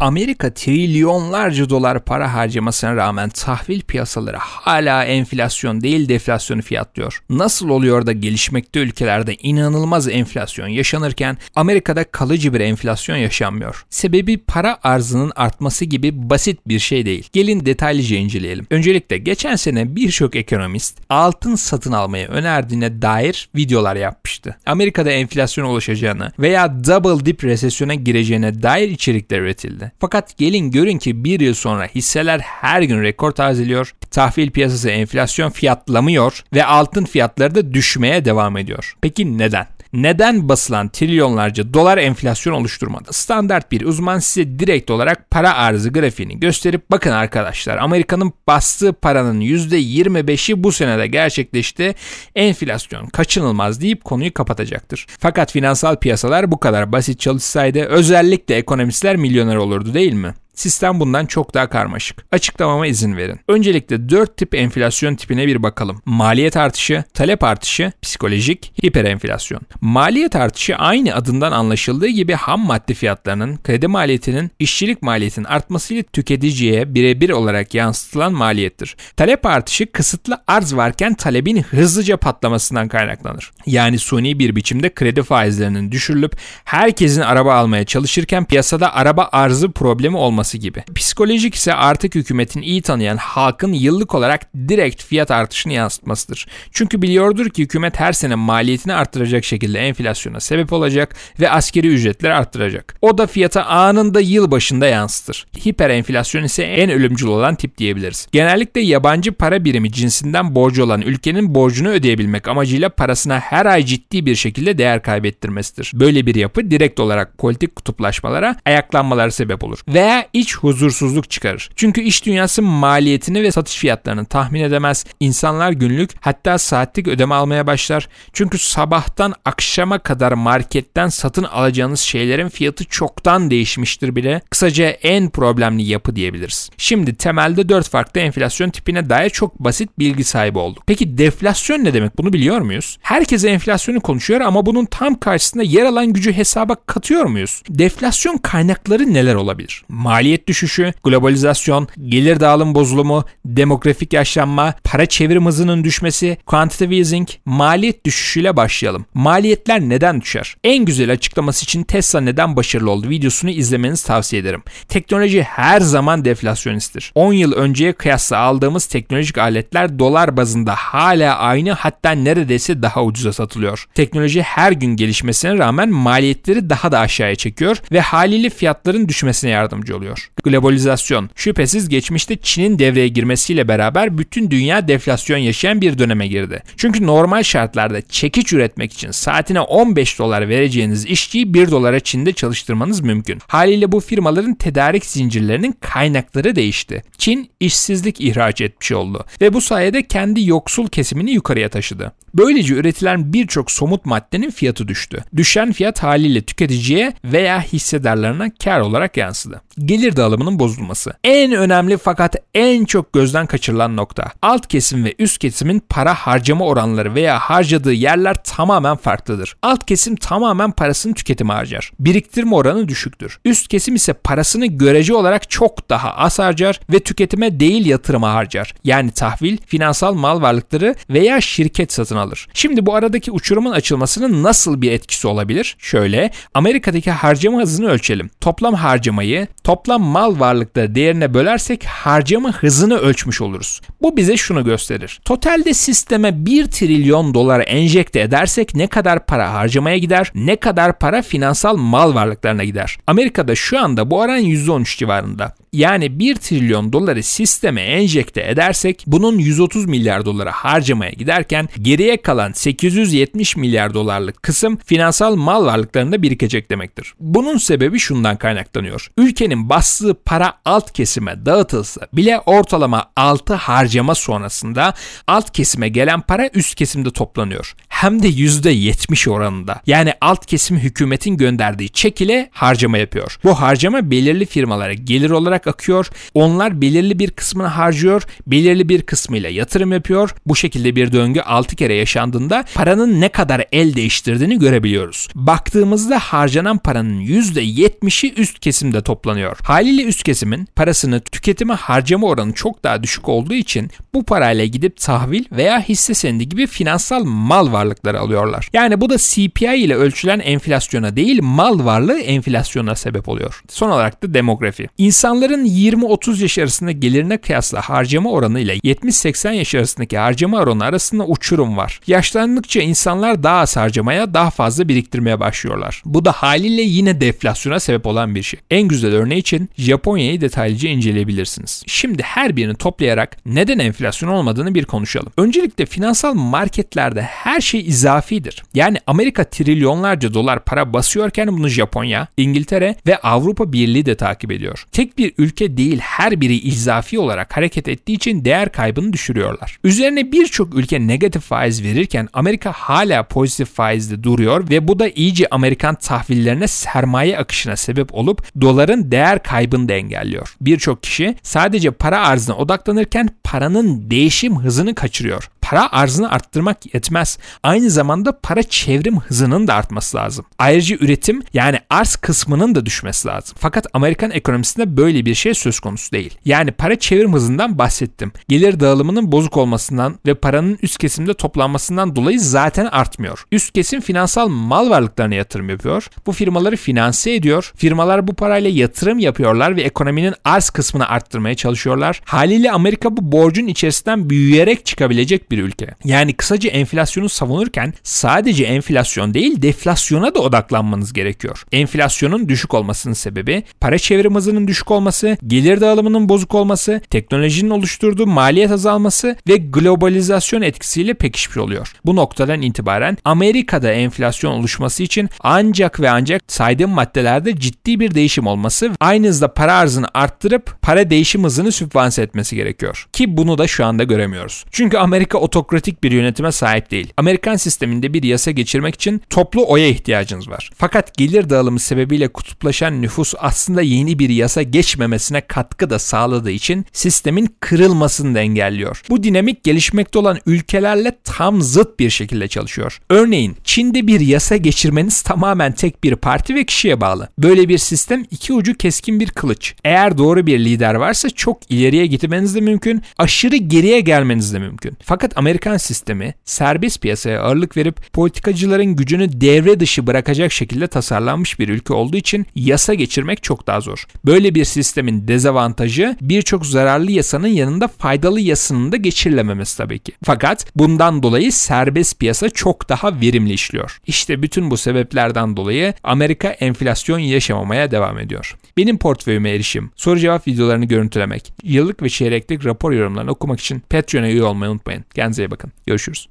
Amerika trilyonlarca dolar para harcamasına rağmen tahvil piyasaları hala enflasyon değil deflasyonu fiyatlıyor. Nasıl oluyor da gelişmekte ülkelerde inanılmaz enflasyon yaşanırken Amerika'da kalıcı bir enflasyon yaşanmıyor? Sebebi para arzının artması gibi basit bir şey değil. Gelin detaylıca inceleyelim. Öncelikle geçen sene birçok ekonomist altın satın almayı önerdiğine dair videolar yapmıştı. Amerika'da enflasyon ulaşacağını veya double dip resesyona gireceğine dair içerikler üretildi. Fakat gelin görün ki bir yıl sonra hisseler her gün rekor tazeliyor, tahvil piyasası enflasyon fiyatlamıyor ve altın fiyatları da düşmeye devam ediyor. Peki neden? Neden basılan trilyonlarca dolar enflasyon oluşturmadı? Standart bir uzman size direkt olarak para arzı grafiğini gösterip bakın arkadaşlar Amerika'nın bastığı paranın %25'i bu senede gerçekleşti. Enflasyon kaçınılmaz deyip konuyu kapatacaktır. Fakat finansal piyasalar bu kadar basit çalışsaydı özellikle ekonomistler milyoner olurdu değil mi? Sistem bundan çok daha karmaşık. Açıklamama izin verin. Öncelikle 4 tip enflasyon tipine bir bakalım. Maliyet artışı, talep artışı, psikolojik, hiperenflasyon. Maliyet artışı aynı adından anlaşıldığı gibi ham madde fiyatlarının, kredi maliyetinin, işçilik maliyetinin artmasıyla tüketiciye birebir olarak yansıtılan maliyettir. Talep artışı kısıtlı arz varken talebin hızlıca patlamasından kaynaklanır. Yani suni bir biçimde kredi faizlerinin düşürülüp herkesin araba almaya çalışırken piyasada araba arzı problemi olması olması gibi. Psikolojik ise artık hükümetin iyi tanıyan halkın yıllık olarak direkt fiyat artışını yansıtmasıdır. Çünkü biliyordur ki hükümet her sene maliyetini arttıracak şekilde enflasyona sebep olacak ve askeri ücretleri arttıracak. O da fiyata anında yıl başında yansıtır. Hiper enflasyon ise en ölümcül olan tip diyebiliriz. Genellikle yabancı para birimi cinsinden borcu olan ülkenin borcunu ödeyebilmek amacıyla parasına her ay ciddi bir şekilde değer kaybettirmesidir. Böyle bir yapı direkt olarak politik kutuplaşmalara, ayaklanmalara sebep olur. Veya iç huzursuzluk çıkarır. Çünkü iş dünyası maliyetini ve satış fiyatlarını tahmin edemez. İnsanlar günlük hatta saatlik ödeme almaya başlar. Çünkü sabahtan akşama kadar marketten satın alacağınız şeylerin fiyatı çoktan değişmiştir bile. Kısaca en problemli yapı diyebiliriz. Şimdi temelde 4 farklı enflasyon tipine dair çok basit bilgi sahibi olduk. Peki deflasyon ne demek bunu biliyor muyuz? Herkes enflasyonu konuşuyor ama bunun tam karşısında yer alan gücü hesaba katıyor muyuz? Deflasyon kaynakları neler olabilir? Maliyet maliyet düşüşü, globalizasyon, gelir dağılım bozulumu, demografik yaşlanma, para çevrim hızının düşmesi, quantitative easing, maliyet düşüşüyle başlayalım. Maliyetler neden düşer? En güzel açıklaması için Tesla neden başarılı oldu videosunu izlemenizi tavsiye ederim. Teknoloji her zaman deflasyonisttir. 10 yıl önceye kıyasla aldığımız teknolojik aletler dolar bazında hala aynı hatta neredeyse daha ucuza satılıyor. Teknoloji her gün gelişmesine rağmen maliyetleri daha da aşağıya çekiyor ve haliyle fiyatların düşmesine yardımcı oluyor oluyor. Globalizasyon şüphesiz geçmişte Çin'in devreye girmesiyle beraber bütün dünya deflasyon yaşayan bir döneme girdi. Çünkü normal şartlarda çekiç üretmek için saatine 15 dolar vereceğiniz işçiyi 1 dolara Çin'de çalıştırmanız mümkün. Haliyle bu firmaların tedarik zincirlerinin kaynakları değişti. Çin işsizlik ihraç etmiş oldu ve bu sayede kendi yoksul kesimini yukarıya taşıdı. Böylece üretilen birçok somut maddenin fiyatı düştü. Düşen fiyat haliyle tüketiciye veya hissedarlarına kar olarak yansıdı. Gelir dağılımının bozulması. En önemli fakat en çok gözden kaçırılan nokta. Alt kesim ve üst kesimin para harcama oranları veya harcadığı yerler tamamen farklıdır. Alt kesim tamamen parasını tüketime harcar. Biriktirme oranı düşüktür. Üst kesim ise parasını görece olarak çok daha az harcar ve tüketime değil yatırıma harcar. Yani tahvil, finansal mal varlıkları veya şirket satın alır. Şimdi bu aradaki uçurumun açılmasının nasıl bir etkisi olabilir? Şöyle, Amerika'daki harcama hızını ölçelim. Toplam harcamayı toplam mal varlıkları değerine bölersek harcama hızını ölçmüş oluruz. Bu bize şunu gösterir. Totalde sisteme 1 trilyon dolar enjekte edersek ne kadar para harcamaya gider, ne kadar para finansal mal varlıklarına gider. Amerika'da şu anda bu oran %13 civarında yani 1 trilyon doları sisteme enjekte edersek bunun 130 milyar dolara harcamaya giderken geriye kalan 870 milyar dolarlık kısım finansal mal varlıklarında birikecek demektir. Bunun sebebi şundan kaynaklanıyor. Ülkenin bastığı para alt kesime dağıtılsa bile ortalama 6 harcama sonrasında alt kesime gelen para üst kesimde toplanıyor. Hem de %70 oranında. Yani alt kesim hükümetin gönderdiği çek ile harcama yapıyor. Bu harcama belirli firmalara gelir olarak akıyor. Onlar belirli bir kısmını harcıyor, belirli bir kısmıyla yatırım yapıyor. Bu şekilde bir döngü 6 kere yaşandığında paranın ne kadar el değiştirdiğini görebiliyoruz. Baktığımızda harcanan paranın %70'i üst kesimde toplanıyor. Haliyle üst kesimin parasını tüketime harcama oranı çok daha düşük olduğu için bu parayla gidip tahvil veya hisse senedi gibi finansal mal varlıkları alıyorlar. Yani bu da CPI ile ölçülen enflasyona değil mal varlığı enflasyona sebep oluyor. Son olarak da demografi. İnsanların 20-30 yaş arasında gelirine kıyasla harcama oranı ile 70-80 yaş arasındaki harcama oranı arasında uçurum var. Yaşlandıkça insanlar daha az harcamaya, daha fazla biriktirmeye başlıyorlar. Bu da haliyle yine deflasyona sebep olan bir şey. En güzel örneği için Japonya'yı detaylıca inceleyebilirsiniz. Şimdi her birini toplayarak neden enflasyon olmadığını bir konuşalım. Öncelikle finansal marketlerde her şey izafidir. Yani Amerika trilyonlarca dolar para basıyorken bunu Japonya, İngiltere ve Avrupa Birliği de takip ediyor. Tek bir ülke değil her biri izafi olarak hareket ettiği için değer kaybını düşürüyorlar. Üzerine birçok ülke negatif faiz verirken Amerika hala pozitif faizde duruyor ve bu da iyice Amerikan tahvillerine sermaye akışına sebep olup doların değer kaybını da engelliyor. Birçok kişi sadece para arzına odaklanırken paranın değişim hızını kaçırıyor para arzını arttırmak yetmez. Aynı zamanda para çevrim hızının da artması lazım. Ayrıca üretim yani arz kısmının da düşmesi lazım. Fakat Amerikan ekonomisinde böyle bir şey söz konusu değil. Yani para çevrim hızından bahsettim. Gelir dağılımının bozuk olmasından ve paranın üst kesimde toplanmasından dolayı zaten artmıyor. Üst kesim finansal mal varlıklarına yatırım yapıyor. Bu firmaları finanse ediyor. Firmalar bu parayla yatırım yapıyorlar ve ekonominin arz kısmını arttırmaya çalışıyorlar. Haliyle Amerika bu borcun içerisinden büyüyerek çıkabilecek bir bir ülke. Yani kısaca enflasyonu savunurken sadece enflasyon değil deflasyona da odaklanmanız gerekiyor. Enflasyonun düşük olmasının sebebi para çevrim hızının düşük olması, gelir dağılımının bozuk olması, teknolojinin oluşturduğu maliyet azalması ve globalizasyon etkisiyle pekişmiş oluyor. Bu noktadan itibaren Amerika'da enflasyon oluşması için ancak ve ancak saydığım maddelerde ciddi bir değişim olması aynı hızda para arzını arttırıp para değişim hızını sübvanse etmesi gerekiyor. Ki bunu da şu anda göremiyoruz. Çünkü Amerika otokratik bir yönetime sahip değil. Amerikan sisteminde bir yasa geçirmek için toplu oya ihtiyacınız var. Fakat gelir dağılımı sebebiyle kutuplaşan nüfus aslında yeni bir yasa geçmemesine katkı da sağladığı için sistemin kırılmasını da engelliyor. Bu dinamik gelişmekte olan ülkelerle tam zıt bir şekilde çalışıyor. Örneğin Çin'de bir yasa geçirmeniz tamamen tek bir parti ve kişiye bağlı. Böyle bir sistem iki ucu keskin bir kılıç. Eğer doğru bir lider varsa çok ileriye gitmeniz de mümkün, aşırı geriye gelmeniz de mümkün. Fakat Amerikan sistemi serbest piyasaya ağırlık verip politikacıların gücünü devre dışı bırakacak şekilde tasarlanmış bir ülke olduğu için yasa geçirmek çok daha zor. Böyle bir sistemin dezavantajı birçok zararlı yasanın yanında faydalı yasanın da geçirilememesi tabii ki. Fakat bundan dolayı serbest piyasa çok daha verimli işliyor. İşte bütün bu sebeplerden dolayı Amerika enflasyon yaşamamaya devam ediyor. Benim portföyüme erişim, soru cevap videolarını görüntülemek, yıllık ve çeyreklik rapor yorumlarını okumak için Patreon'a üye olmayı unutmayın. Kendinize iyi bakın. Görüşürüz.